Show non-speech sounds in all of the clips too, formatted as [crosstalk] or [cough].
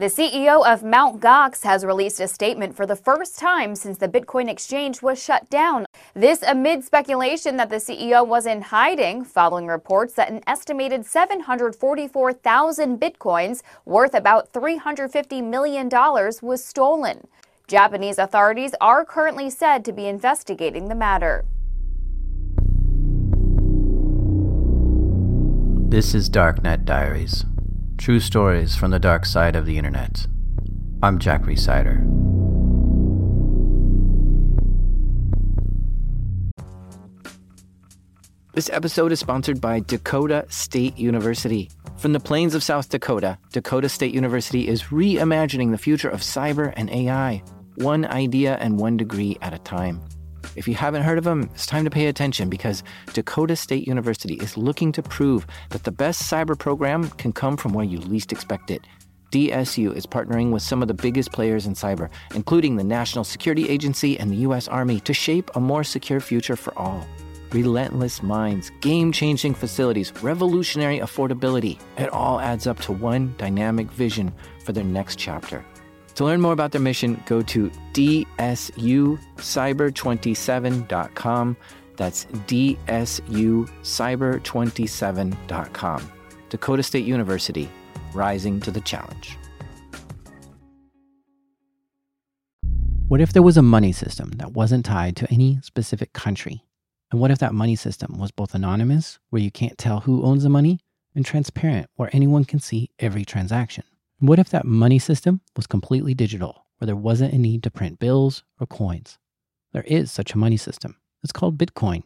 The CEO of Mt. Gox has released a statement for the first time since the Bitcoin exchange was shut down. This amid speculation that the CEO was in hiding following reports that an estimated 744,000 Bitcoins, worth about $350 million, was stolen. Japanese authorities are currently said to be investigating the matter. This is Darknet Diaries. True stories from the dark side of the internet. I'm Jack Rhysider. This episode is sponsored by Dakota State University. From the plains of South Dakota, Dakota State University is reimagining the future of cyber and AI, one idea and one degree at a time. If you haven't heard of them, it's time to pay attention because Dakota State University is looking to prove that the best cyber program can come from where you least expect it. DSU is partnering with some of the biggest players in cyber, including the National Security Agency and the U.S. Army, to shape a more secure future for all. Relentless minds, game changing facilities, revolutionary affordability. It all adds up to one dynamic vision for their next chapter. To learn more about their mission, go to dsucyber27.com. That's dsucyber27.com. Dakota State University, rising to the challenge. What if there was a money system that wasn't tied to any specific country? And what if that money system was both anonymous, where you can't tell who owns the money, and transparent, where anyone can see every transaction? What if that money system was completely digital, where there wasn't a need to print bills or coins? There is such a money system. It's called Bitcoin.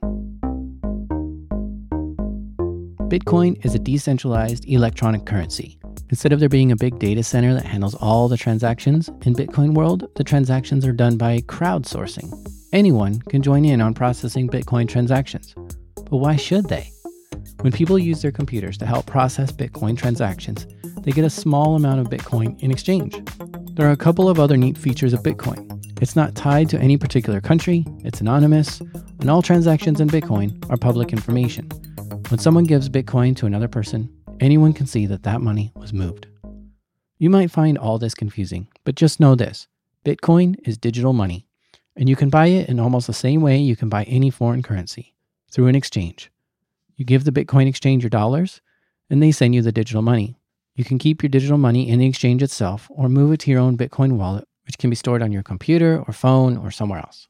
Bitcoin is a decentralized electronic currency. Instead of there being a big data center that handles all the transactions, in Bitcoin world, the transactions are done by crowdsourcing. Anyone can join in on processing Bitcoin transactions. But why should they? When people use their computers to help process Bitcoin transactions, they get a small amount of Bitcoin in exchange. There are a couple of other neat features of Bitcoin. It's not tied to any particular country, it's anonymous, and all transactions in Bitcoin are public information. When someone gives Bitcoin to another person, anyone can see that that money was moved. You might find all this confusing, but just know this Bitcoin is digital money, and you can buy it in almost the same way you can buy any foreign currency through an exchange. You give the Bitcoin exchange your dollars, and they send you the digital money. You can keep your digital money in the exchange itself or move it to your own Bitcoin wallet, which can be stored on your computer or phone or somewhere else.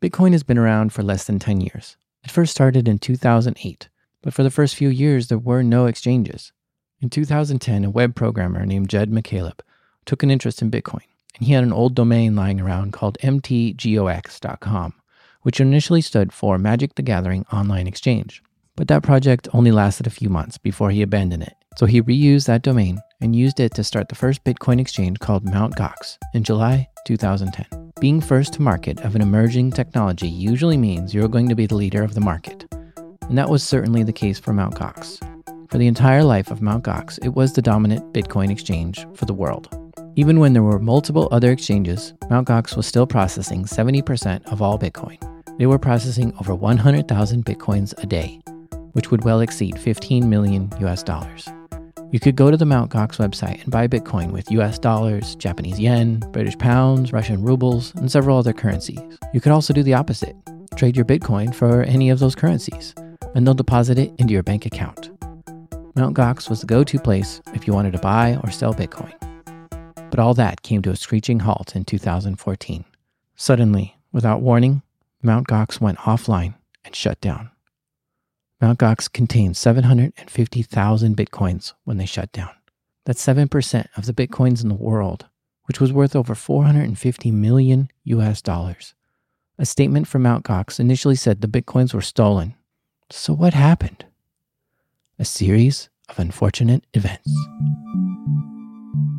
Bitcoin has been around for less than 10 years. It first started in 2008, but for the first few years, there were no exchanges. In 2010, a web programmer named Jed McCaleb took an interest in Bitcoin, and he had an old domain lying around called mtgox.com, which initially stood for Magic the Gathering Online Exchange. But that project only lasted a few months before he abandoned it so he reused that domain and used it to start the first Bitcoin exchange called Mt. Gox in July 2010. Being first to market of an emerging technology usually means you're going to be the leader of the market. And that was certainly the case for Mt. Gox. For the entire life of Mt. Gox, it was the dominant Bitcoin exchange for the world. Even when there were multiple other exchanges, Mt. Gox was still processing 70% of all Bitcoin. They were processing over 100,000 Bitcoins a day, which would well exceed 15 million US dollars. You could go to the Mt. Gox website and buy Bitcoin with US dollars, Japanese yen, British pounds, Russian rubles, and several other currencies. You could also do the opposite trade your Bitcoin for any of those currencies, and they'll deposit it into your bank account. Mt. Gox was the go to place if you wanted to buy or sell Bitcoin. But all that came to a screeching halt in 2014. Suddenly, without warning, Mt. Gox went offline and shut down. Mt. Gox contained 750,000 bitcoins when they shut down. That's 7% of the bitcoins in the world, which was worth over 450 million US dollars. A statement from Mt. Gox initially said the bitcoins were stolen. So, what happened? A series of unfortunate events.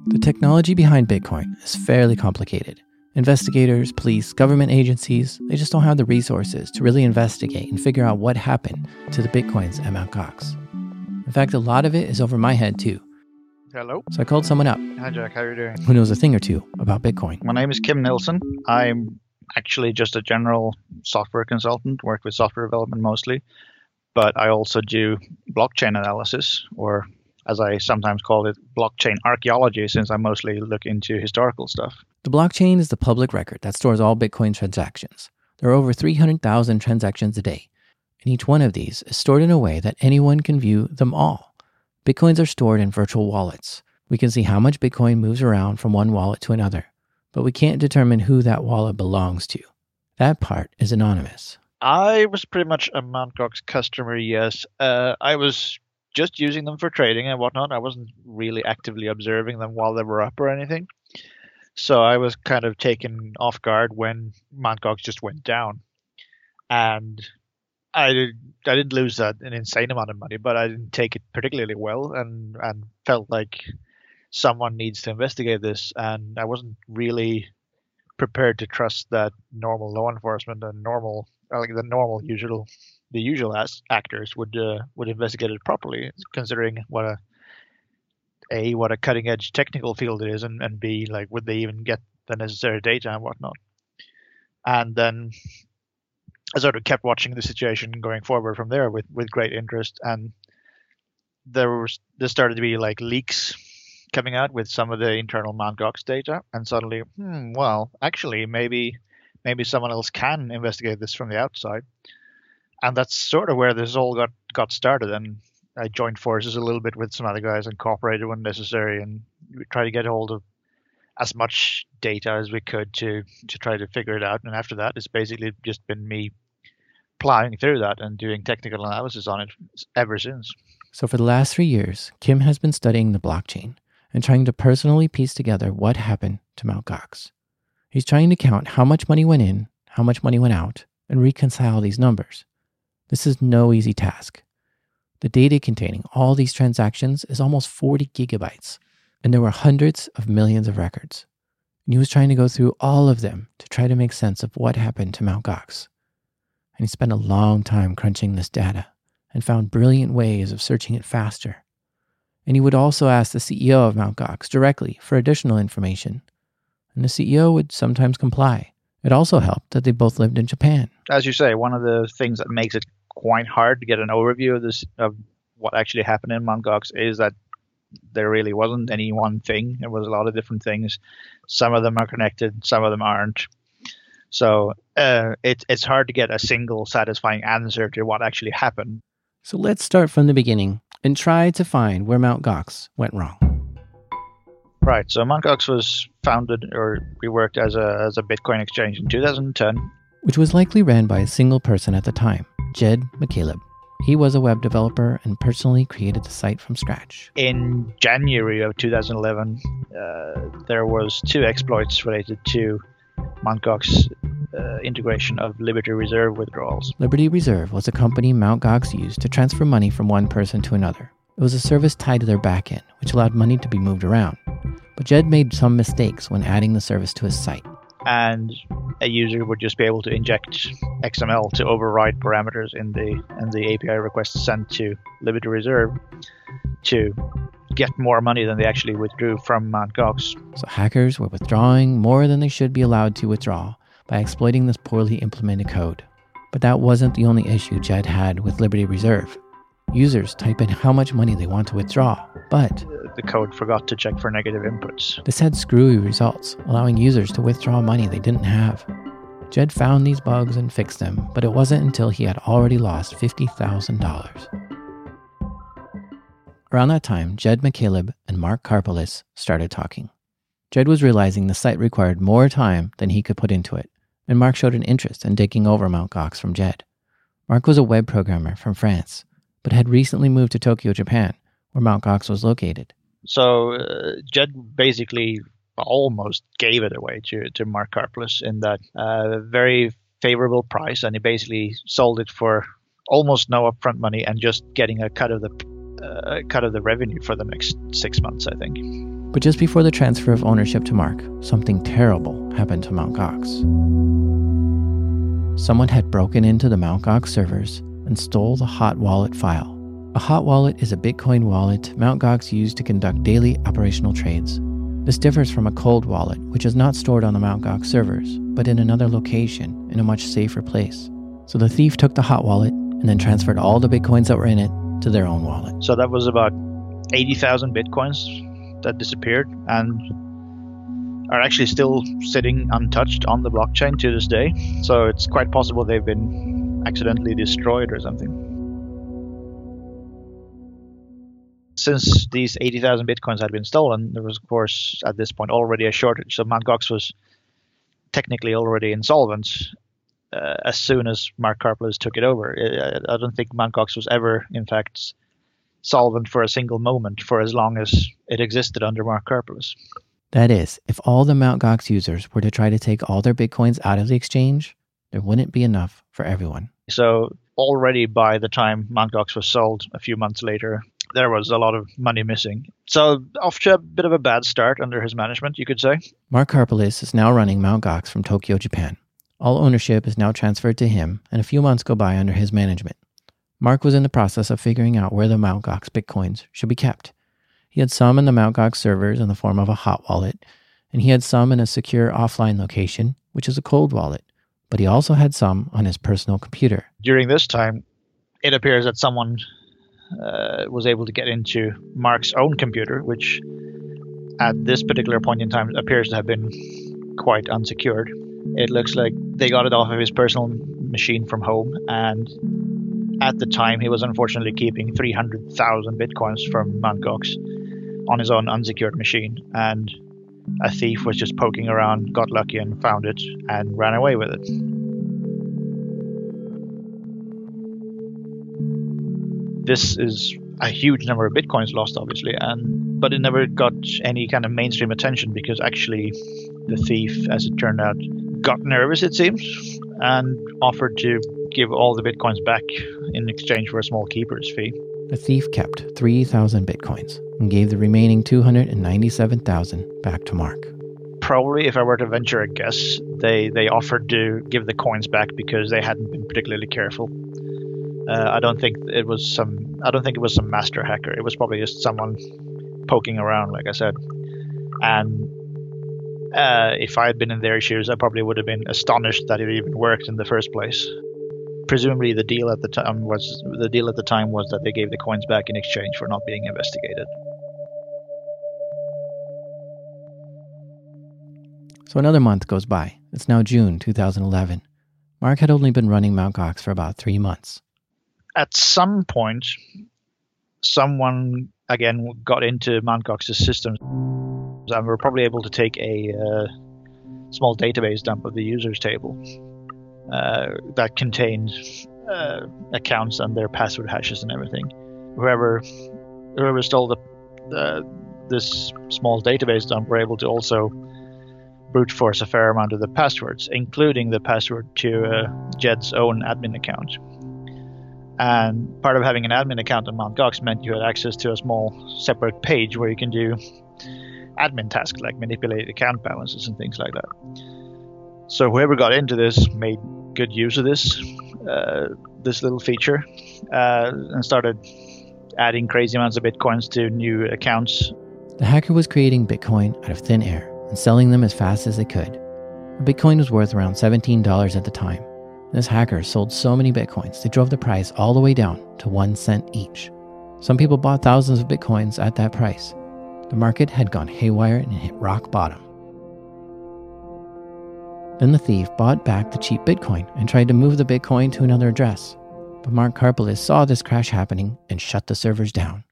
The technology behind Bitcoin is fairly complicated Investigators, police, government agencies, they just don't have the resources to really investigate and figure out what happened to the bitcoins at Mt. Gox. In fact, a lot of it is over my head too. Hello. So I called someone up. Hi, Jack. How are you doing? Who knows a thing or two about Bitcoin. My name is Kim Nilsson. I'm actually just a general software consultant, work with software development mostly, but I also do blockchain analysis or as I sometimes call it, blockchain archaeology, since I mostly look into historical stuff. The blockchain is the public record that stores all Bitcoin transactions. There are over 300,000 transactions a day, and each one of these is stored in a way that anyone can view them all. Bitcoins are stored in virtual wallets. We can see how much Bitcoin moves around from one wallet to another, but we can't determine who that wallet belongs to. That part is anonymous. I was pretty much a Mt. Gox customer, yes. Uh, I was just using them for trading and whatnot. I wasn't really actively observing them while they were up or anything. So I was kind of taken off guard when Mt. Gox just went down. And I, I didn't lose that an insane amount of money, but I didn't take it particularly well and, and felt like someone needs to investigate this. And I wasn't really prepared to trust that normal law enforcement and normal like the normal usual the usual as actors would uh, would investigate it properly, considering what a a what a cutting edge technical field it is, and, and b like would they even get the necessary data and whatnot. And then I sort of kept watching the situation going forward from there with with great interest, and there was there started to be like leaks coming out with some of the internal Mt. Gox data, and suddenly, hmm, well, actually, maybe maybe someone else can investigate this from the outside. And that's sort of where this all got got started. And I joined forces a little bit with some other guys and cooperated when necessary, and we tried to get hold of as much data as we could to to try to figure it out. And after that, it's basically just been me plowing through that and doing technical analysis on it ever since. So for the last three years, Kim has been studying the blockchain and trying to personally piece together what happened to Mt. Gox. He's trying to count how much money went in, how much money went out, and reconcile these numbers. This is no easy task. The data containing all these transactions is almost 40 gigabytes, and there were hundreds of millions of records. And he was trying to go through all of them to try to make sense of what happened to Mt. Gox. And he spent a long time crunching this data and found brilliant ways of searching it faster. And he would also ask the CEO of Mt. Gox directly for additional information and the CEO would sometimes comply. It also helped that they both lived in Japan. As you say, one of the things that makes it quite hard to get an overview of this of what actually happened in Mt. Gox is that there really wasn't any one thing. There was a lot of different things. Some of them are connected, some of them aren't. So uh, it, it's hard to get a single satisfying answer to what actually happened. So let's start from the beginning and try to find where Mount Gox went wrong. Right. So Mt. Gox was founded or reworked as a as a Bitcoin exchange in 2010, which was likely ran by a single person at the time, Jed McCaleb. He was a web developer and personally created the site from scratch. In January of 2011, uh, there was two exploits related to Mt. Uh, integration of Liberty Reserve withdrawals. Liberty Reserve was a company Mt. Gox used to transfer money from one person to another. It was a service tied to their backend, which allowed money to be moved around. But Jed made some mistakes when adding the service to his site. And a user would just be able to inject XML to override parameters in the in the API request sent to Liberty Reserve to get more money than they actually withdrew from Mt. Gox. So hackers were withdrawing more than they should be allowed to withdraw by exploiting this poorly implemented code. But that wasn't the only issue Jed had with Liberty Reserve. Users type in how much money they want to withdraw, but the code forgot to check for negative inputs. This had screwy results, allowing users to withdraw money they didn't have. Jed found these bugs and fixed them, but it wasn't until he had already lost $50,000. Around that time, Jed McCaleb and Mark Karpeles started talking. Jed was realizing the site required more time than he could put into it, and Mark showed an interest in taking over Mt. Gox from Jed. Mark was a web programmer from France, but had recently moved to Tokyo, Japan, where Mt. Gox was located. So uh, Jed basically almost gave it away to, to Mark Karpeles in that uh, very favorable price, and he basically sold it for almost no upfront money and just getting a cut of the uh, cut of the revenue for the next six months, I think. But just before the transfer of ownership to Mark, something terrible happened to Mt. Gox. Someone had broken into the Mt. Gox servers and stole the hot wallet file. A hot wallet is a Bitcoin wallet Mt. Gox used to conduct daily operational trades. This differs from a cold wallet, which is not stored on the Mt. Gox servers, but in another location in a much safer place. So the thief took the hot wallet and then transferred all the Bitcoins that were in it to their own wallet. So that was about 80,000 bitcoins that disappeared and are actually still sitting untouched on the blockchain to this day. So it's quite possible they've been accidentally destroyed or something. Since these 80,000 bitcoins had been stolen, there was, of course, at this point already a shortage. So Mt. Gox was technically already insolvent uh, as soon as Mark Karpeles took it over. I, I don't think Mt. Gox was ever, in fact, solvent for a single moment for as long as it existed under Mark Karpeles. That is, if all the Mt. Gox users were to try to take all their bitcoins out of the exchange, there wouldn't be enough for everyone. So already by the time. Gox was sold a few months later, there was a lot of money missing. So off to a bit of a bad start under his management, you could say. Mark Karpeles is now running Mt. Gox from Tokyo, Japan. All ownership is now transferred to him, and a few months go by under his management. Mark was in the process of figuring out where the Mt. Gox bitcoins should be kept. He had some in the Mt. Gox servers in the form of a hot wallet, and he had some in a secure offline location, which is a cold wallet. But he also had some on his personal computer. During this time, it appears that someone uh, was able to get into Mark's own computer, which at this particular point in time appears to have been quite unsecured. It looks like they got it off of his personal machine from home, and at the time, he was unfortunately keeping 300,000 bitcoins from Mt. Gox on his own unsecured machine, and a thief was just poking around, got lucky, and found it, and ran away with it. This is a huge number of bitcoins lost, obviously, and but it never got any kind of mainstream attention because actually, the thief, as it turned out, got nervous. It seems, and offered to give all the bitcoins back in exchange for a small keeper's fee. The thief kept 3,000 bitcoins and gave the remaining 297,000 back to Mark. Probably, if I were to venture a guess, they, they offered to give the coins back because they hadn't been particularly careful. Uh, I don't think it was some. I don't think it was some master hacker. It was probably just someone poking around, like I said. And uh, if I had been in their shoes, I probably would have been astonished that it even worked in the first place presumably the deal at the time was the deal at the time was that they gave the coins back in exchange for not being investigated. So another month goes by. It's now June 2011. Mark had only been running Mt. Gox for about three months. At some point, someone again got into Mt. Gox's systems and were probably able to take a uh, small database dump of the users table uh, that contained uh, accounts and their password hashes and everything. Whoever whoever stole the, the this small database dump were able to also brute force a fair amount of the passwords, including the password to uh, Jed's own admin account. And part of having an admin account on Mt. Gox meant you had access to a small separate page where you can do admin tasks like manipulate account balances and things like that. So whoever got into this made good use of this uh, this little feature uh, and started adding crazy amounts of bitcoins to new accounts. The hacker was creating Bitcoin out of thin air and selling them as fast as they could. Bitcoin was worth around $17 at the time. This hacker sold so many Bitcoins, they drove the price all the way down to one cent each. Some people bought thousands of Bitcoins at that price. The market had gone haywire and hit rock bottom. Then the thief bought back the cheap Bitcoin and tried to move the Bitcoin to another address. But Mark Karpeles saw this crash happening and shut the servers down.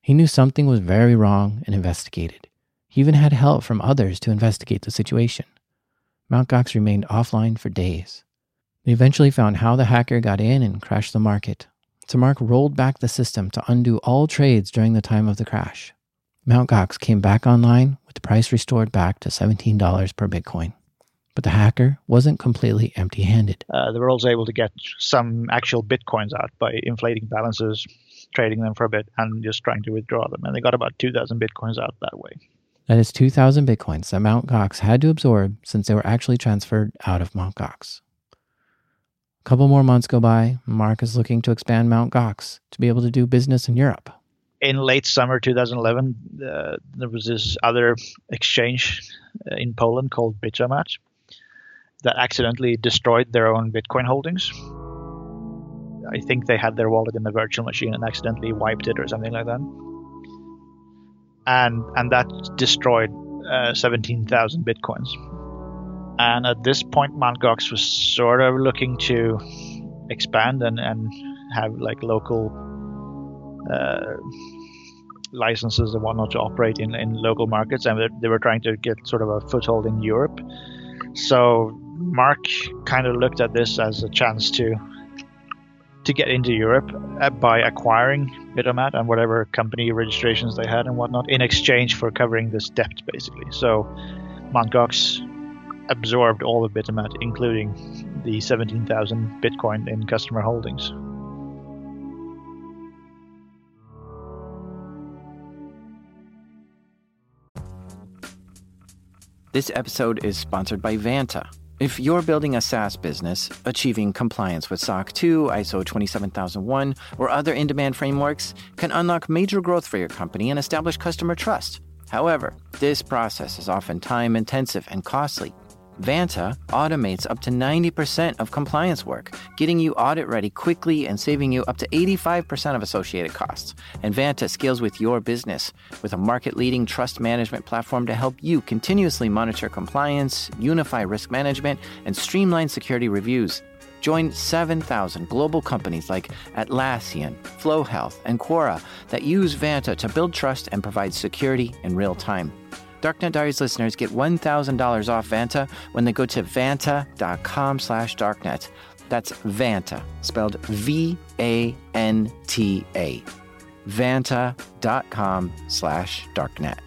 He knew something was very wrong and investigated. He even had help from others to investigate the situation. Mt. Gox remained offline for days. They eventually found how the hacker got in and crashed the market. So Mark rolled back the system to undo all trades during the time of the crash. Mt. Gox came back online with the price restored back to $17 per Bitcoin. But the hacker wasn't completely empty handed. Uh, they were also able to get some actual bitcoins out by inflating balances, trading them for a bit, and just trying to withdraw them. And they got about 2,000 bitcoins out that way. That is 2,000 bitcoins that Mt. Gox had to absorb since they were actually transferred out of Mt. Gox. A couple more months go by. Mark is looking to expand Mt. Gox to be able to do business in Europe. In late summer 2011, uh, there was this other exchange uh, in Poland called Bitomat that accidentally destroyed their own Bitcoin holdings. I think they had their wallet in the virtual machine and accidentally wiped it or something like that. and and that destroyed uh, 17,000 bitcoins. And at this point, Mt. Gox was sort of looking to expand and, and have like local uh, licenses and whatnot to operate in, in local markets, and they were trying to get sort of a foothold in Europe. So Mark kind of looked at this as a chance to to get into Europe uh, by acquiring Bitomat and whatever company registrations they had and whatnot in exchange for covering this debt, basically. So Mt. Gox absorbed all of Bitomat, including the 17,000 Bitcoin in customer holdings. This episode is sponsored by Vanta. If you're building a SaaS business, achieving compliance with SOC 2, ISO 27001, or other in demand frameworks can unlock major growth for your company and establish customer trust. However, this process is often time intensive and costly. Vanta automates up to 90% of compliance work, getting you audit ready quickly and saving you up to 85% of associated costs. And Vanta scales with your business with a market leading trust management platform to help you continuously monitor compliance, unify risk management, and streamline security reviews. Join 7,000 global companies like Atlassian, Flow Health, and Quora that use Vanta to build trust and provide security in real time. Darknet Diaries listeners get $1,000 off Vanta when they go to vanta.com slash darknet. That's Vanta, spelled V-A-N-T-A. Vanta.com slash darknet.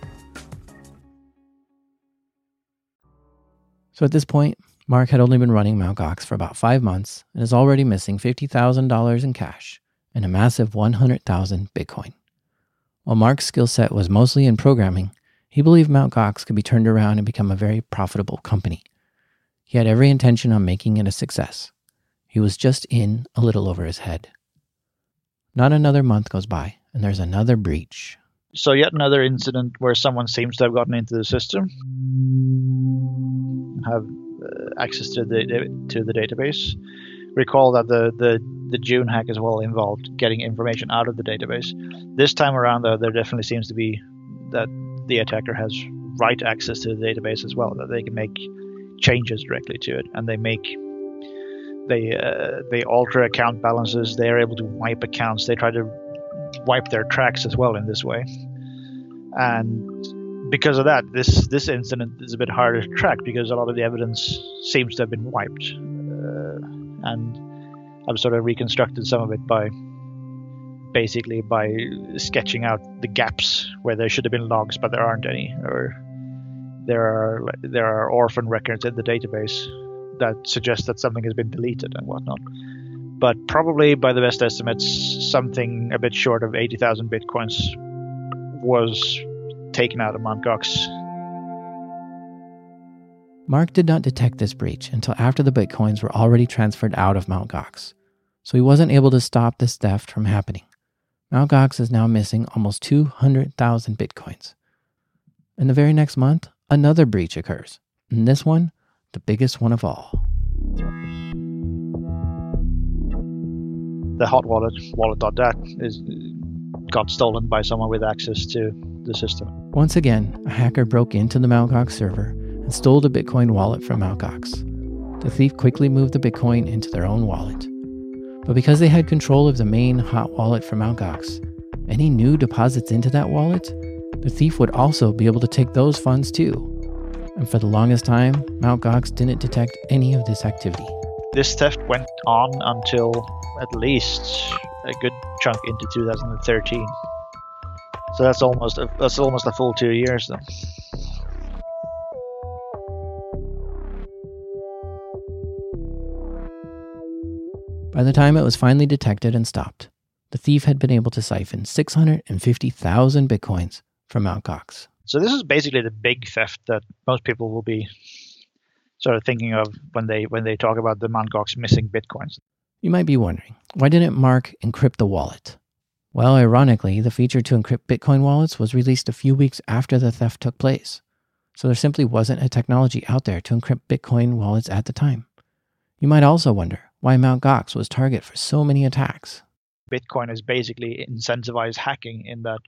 So at this point, Mark had only been running Mt. Gox for about five months and is already missing $50,000 in cash and a massive 100,000 Bitcoin. While Mark's skill set was mostly in programming, he believed Mt. Gox could be turned around and become a very profitable company. He had every intention on making it a success. He was just in a little over his head. Not another month goes by, and there's another breach. So, yet another incident where someone seems to have gotten into the system, have uh, access to the to the database. Recall that the, the the June hack as well involved getting information out of the database. This time around, though, there definitely seems to be that the attacker has write access to the database as well, that they can make changes directly to it, and they make they uh, they alter account balances. They are able to wipe accounts. They try to wipe their tracks as well in this way, and because of that, this this incident is a bit harder to track because a lot of the evidence seems to have been wiped, uh, and I've sort of reconstructed some of it by basically by sketching out the gaps where there should have been logs but there aren't any or there are there are orphan records in the database that suggest that something has been deleted and whatnot but probably by the best estimates something a bit short of 80,000 bitcoins was taken out of Mt. Gox Mark did not detect this breach until after the bitcoins were already transferred out of Mt. Gox, so he wasn't able to stop this theft from happening. Mt. Gox is now missing almost 200,000 bitcoins. And the very next month, another breach occurs. And this one, the biggest one of all. The hot wallet, wallet.dat, is got stolen by someone with access to the system. Once again, a hacker broke into the Mt. Gox server and stole the Bitcoin wallet from Mt. Gox. The thief quickly moved the Bitcoin into their own wallet. But because they had control of the main hot wallet for Mt. Gox, any new deposits into that wallet, the thief would also be able to take those funds too. And for the longest time, Mt. Gox didn't detect any of this activity. This theft went on until at least a good chunk into 2013. So that's almost a, that's almost a full two years then. By the time it was finally detected and stopped, the thief had been able to siphon 650,000 bitcoins from Mt. Gox. So this is basically the big theft that most people will be sort of thinking of when they when they talk about the Mt. Gox missing bitcoins. You might be wondering, why didn't Mark encrypt the wallet? Well, ironically, the feature to encrypt Bitcoin wallets was released a few weeks after the theft took place. So there simply wasn't a technology out there to encrypt Bitcoin wallets at the time. You might also wonder why Mt. Gox was target for so many attacks. Bitcoin is basically incentivized hacking in that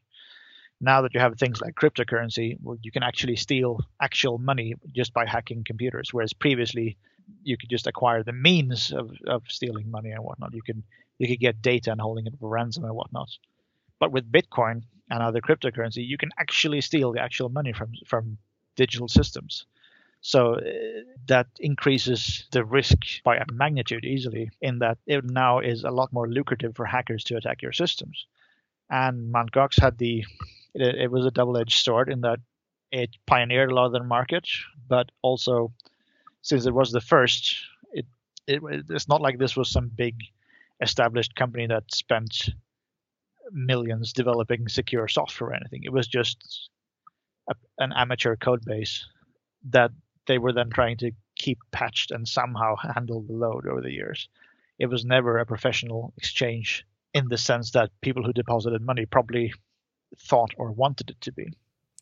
Now that you have things like cryptocurrency, well, you can actually steal actual money just by hacking computers, whereas previously you could just acquire the means of, of stealing money and whatnot. You can you could get data and holding it for ransom and whatnot. But with Bitcoin and other cryptocurrency, you can actually steal the actual money from from digital systems. So uh, that increases the risk by a magnitude easily. In that it now is a lot more lucrative for hackers to attack your systems. And Mt. Gox had the it, it was a double-edged sword in that it pioneered a lot of the market, but also since it was the first, it, it it's not like this was some big established company that spent millions developing secure software or anything. It was just a, an amateur code base that they were then trying to keep patched and somehow handle the load over the years. It was never a professional exchange in the sense that people who deposited money probably thought or wanted it to be.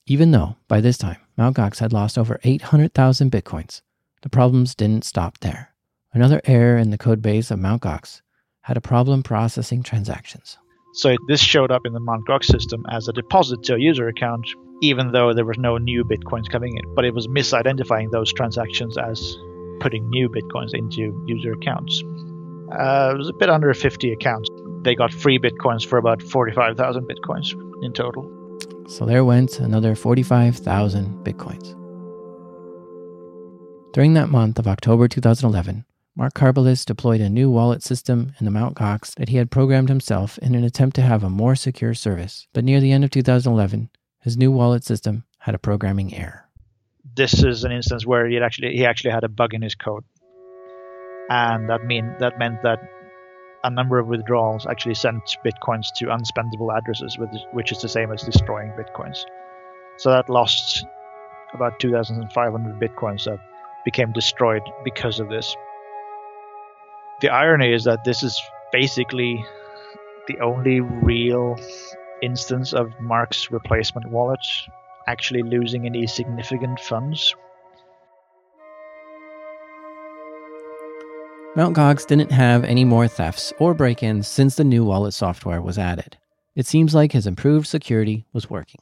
Even though, by this time, Mt. Gox had lost over 800,000 bitcoins, the problems didn't stop there. Another error in the codebase of Mt. Gox had a problem processing transactions. So this showed up in the Mt. Gox system as a deposit to a user account, even though there was no new bitcoins coming in. But it was misidentifying those transactions as putting new bitcoins into user accounts. Uh, it was a bit under 50 accounts. They got free bitcoins for about 45,000 bitcoins in total. So there went another 45,000 bitcoins. During that month of October 2011, Mark Karpeles deployed a new wallet system in the Mt. Gox that he had programmed himself in an attempt to have a more secure service. But near the end of 2011, his new wallet system had a programming error. This is an instance where he actually he actually had a bug in his code, and that mean that meant that a number of withdrawals actually sent bitcoins to unspendable addresses, which is the same as destroying bitcoins. So that lost about 2,500 bitcoins that became destroyed because of this the irony is that this is basically the only real instance of Mark's replacement wallet actually losing any significant funds. Mt. Gox didn't have any more thefts or break ins since the new wallet software was added. It seems like his improved security was working.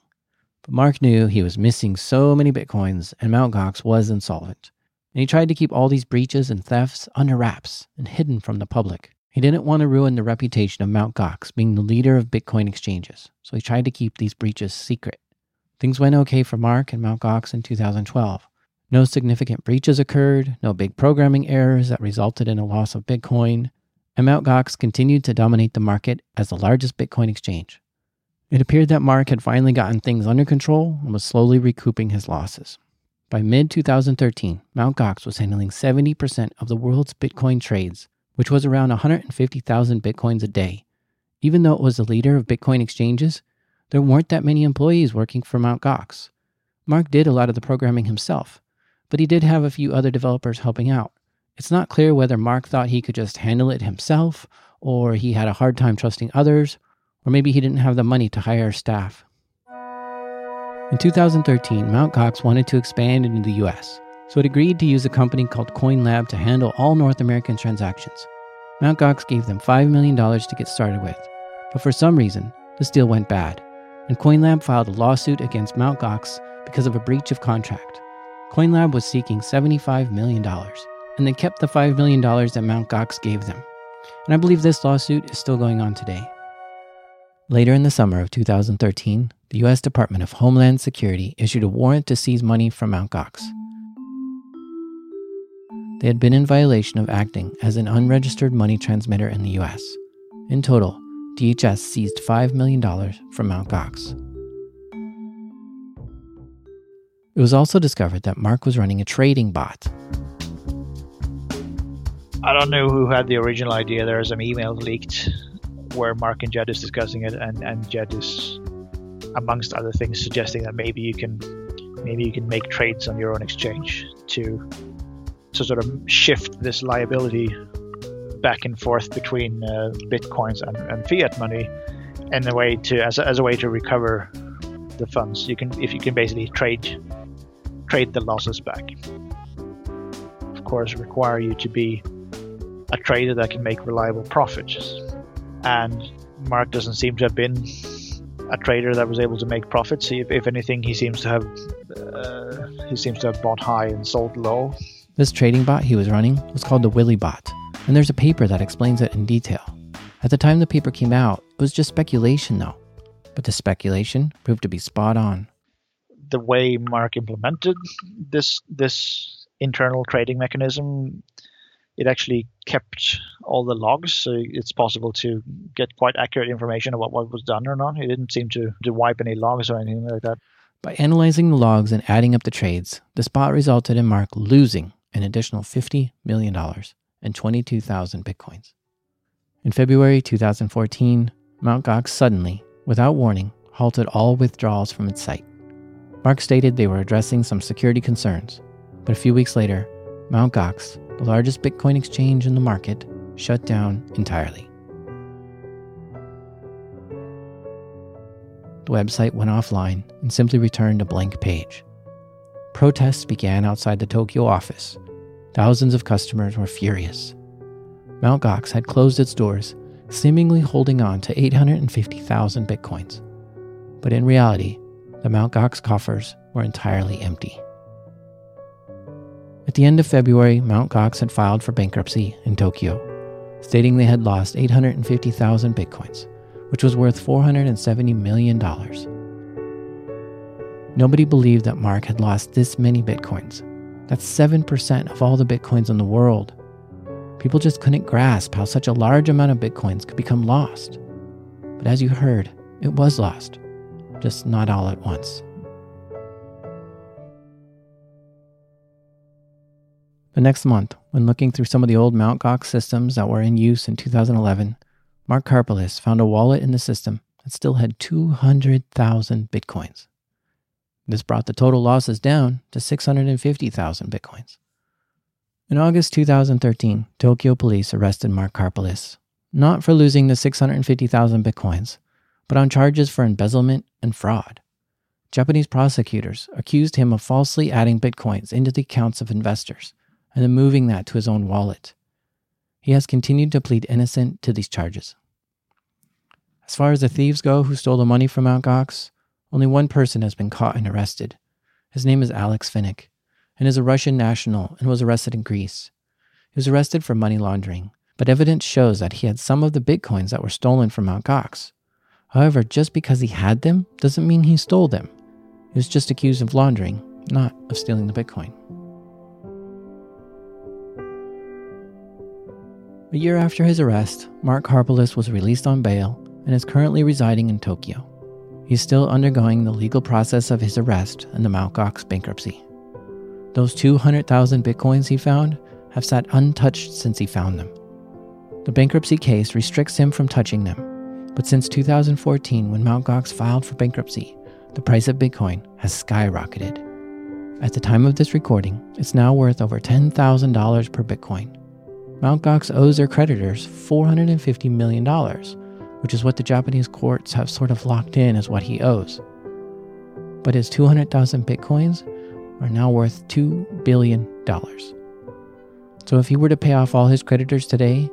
But Mark knew he was missing so many bitcoins and Mt. Gox was insolvent and he tried to keep all these breaches and thefts under wraps and hidden from the public. He didn't want to ruin the reputation of Mt. Gox being the leader of Bitcoin exchanges, so he tried to keep these breaches secret. Things went okay for Mark and Mt. Gox in 2012. No significant breaches occurred, no big programming errors that resulted in a loss of Bitcoin, and Mt. Gox continued to dominate the market as the largest Bitcoin exchange. It appeared that Mark had finally gotten things under control and was slowly recouping his losses. By mid 2013, Mt. Gox was handling 70% of the world's Bitcoin trades, which was around 150,000 Bitcoins a day. Even though it was the leader of Bitcoin exchanges, there weren't that many employees working for Mt. Gox. Mark did a lot of the programming himself, but he did have a few other developers helping out. It's not clear whether Mark thought he could just handle it himself, or he had a hard time trusting others, or maybe he didn't have the money to hire staff. In 2013, Mt. Gox wanted to expand into the US, so it agreed to use a company called CoinLab to handle all North American transactions. Mt. Gox gave them $5 million to get started with, but for some reason, this deal went bad, and CoinLab filed a lawsuit against Mt. Gox because of a breach of contract. CoinLab was seeking $75 million, and they kept the $5 million that Mt. Gox gave them. And I believe this lawsuit is still going on today. Later in the summer of 2013, the U.S. Department of Homeland Security issued a warrant to seize money from Mt. Gox. They had been in violation of acting as an unregistered money transmitter in the U.S. In total, DHS seized $5 million from Mt. Gox. It was also discovered that Mark was running a trading bot. I don't know who had the original idea. There are some emails leaked where Mark and Jed is discussing it, and, and Jed is amongst other things, suggesting that maybe you can maybe you can make trades on your own exchange to to sort of shift this liability back and forth between uh, bitcoins and, and, fiat money in a way to as a, as a way to recover the funds you can if you can basically trade trade the losses back of course require you to be a trader that can make reliable profits and mark doesn't seem to have been a trader that was able to make profits. If, if anything, he seems to have uh, he seems to have bought high and sold low. This trading bot he was running was called the Willy Bot, and there's a paper that explains it in detail. At the time the paper came out, it was just speculation though, but the speculation proved to be spot on. The way Mark implemented this this internal trading mechanism it actually kept all the logs, so it's possible to get quite accurate information about what was done or not. He didn't seem to, to wipe any logs or anything like that. By analyzing the logs and adding up the trades, the spot resulted in Mark losing an additional $50 million and 22,000 bitcoins. In February 2014, Mt. Gox suddenly, without warning, halted all withdrawals from its site. Mark stated they were addressing some security concerns, but a few weeks later, Mt. Gox the largest Bitcoin exchange in the market, shut down entirely. The website went offline and simply returned a blank page. Protests began outside the Tokyo office. Thousands of customers were furious. Mt. Gox had closed its doors, seemingly holding on to 850,000 bitcoins. But in reality, the Mt. Gox coffers were entirely empty. At the end of February, Mt. Gox had filed for bankruptcy in Tokyo, stating they had lost 850,000 bitcoins, which was worth $470 million. Nobody believed that Mark had lost this many bitcoins. That's 7% of all the bitcoins in the world. People just couldn't grasp how such a large amount of bitcoins could become lost. But as you heard, it was lost, just not all at once. The next month, when looking through some of the old Mt. Gox systems that were in use in 2011, Mark Karpeles found a wallet in the system that still had 200,000 bitcoins. This brought the total losses down to 650,000 bitcoins. In August 2013, Tokyo police arrested Mark Karpeles, not for losing the 650,000 bitcoins, but on charges for embezzlement and fraud. Japanese prosecutors accused him of falsely adding bitcoins into the accounts of investors and then moving that to his own wallet. He has continued to plead innocent to these charges. As far as the thieves go who stole the money from Mt. Gox, only one person has been caught and arrested. His name is Alex Vinnik and is a Russian national and was arrested in Greece. He was arrested for money laundering, but evidence shows that he had some of the bitcoins that were stolen from Mt. Gox. However, just because he had them doesn't mean he stole them. He was just accused of laundering, not of stealing the bitcoin. A year after his arrest, Mark Karpeles was released on bail and is currently residing in Tokyo. He's still undergoing the legal process of his arrest and the Mt. Gox bankruptcy. Those 200,000 bitcoins he found have sat untouched since he found them. The bankruptcy case restricts him from touching them, but since 2014, when Mt. Gox filed for bankruptcy, the price of Bitcoin has skyrocketed. At the time of this recording, it's now worth over $10,000 per Bitcoin, Mt. Gox owes their creditors $450 million, which is what the Japanese courts have sort of locked in as what he owes. But his 200,000 bitcoins are now worth $2 billion. So if he were to pay off all his creditors today,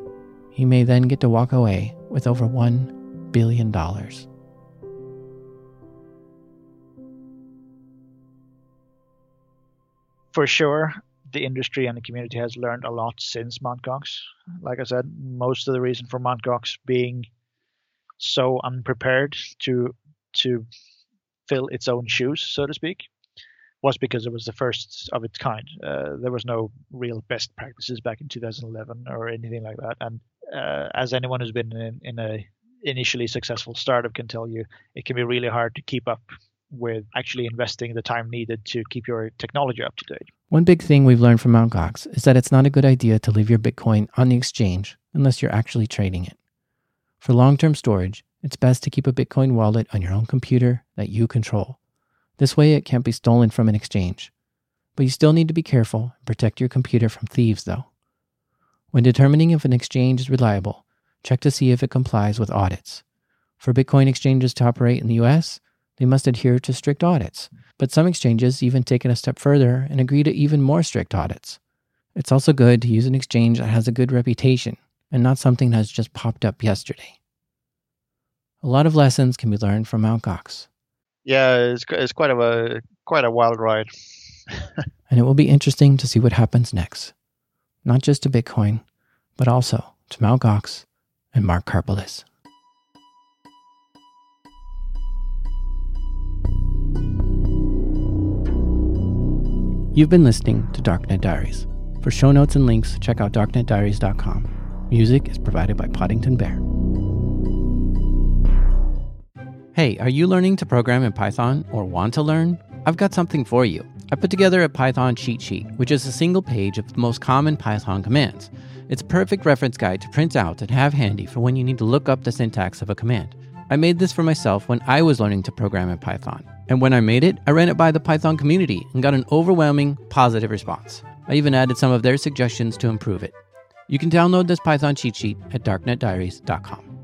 he may then get to walk away with over $1 billion. For sure, the industry and the community has learned a lot since Mt. Gox. Like I said, most of the reason for Mt. Gox being so unprepared to to fill its own shoes, so to speak, was because it was the first of its kind. Uh, there was no real best practices back in 2011 or anything like that. And uh, as anyone who's been in, in a initially successful startup can tell you, it can be really hard to keep up with actually investing the time needed to keep your technology up to date. One big thing we've learned from Mt. Gox is that it's not a good idea to leave your Bitcoin on the exchange unless you're actually trading it. For long term storage, it's best to keep a Bitcoin wallet on your own computer that you control. This way, it can't be stolen from an exchange. But you still need to be careful and protect your computer from thieves, though. When determining if an exchange is reliable, check to see if it complies with audits. For Bitcoin exchanges to operate in the US, they must adhere to strict audits, but some exchanges even take it a step further and agree to even more strict audits. It's also good to use an exchange that has a good reputation and not something that has just popped up yesterday. A lot of lessons can be learned from Mt. Gox. Yeah, it's it's quite a quite a wild ride. [laughs] and it will be interesting to see what happens next, not just to Bitcoin, but also to Mt. Gox and Mark Karpeles. You've been listening to Darknet Diaries. For show notes and links, check out darknetdiaries.com. Music is provided by Podington Bear. Hey, are you learning to program in Python or want to learn? I've got something for you. I put together a Python cheat sheet, which is a single page of the most common Python commands. It's a perfect reference guide to print out and have handy for when you need to look up the syntax of a command. I made this for myself when I was learning to program in Python. And when I made it, I ran it by the Python community and got an overwhelming positive response. I even added some of their suggestions to improve it. You can download this Python cheat sheet at darknetdiaries.com.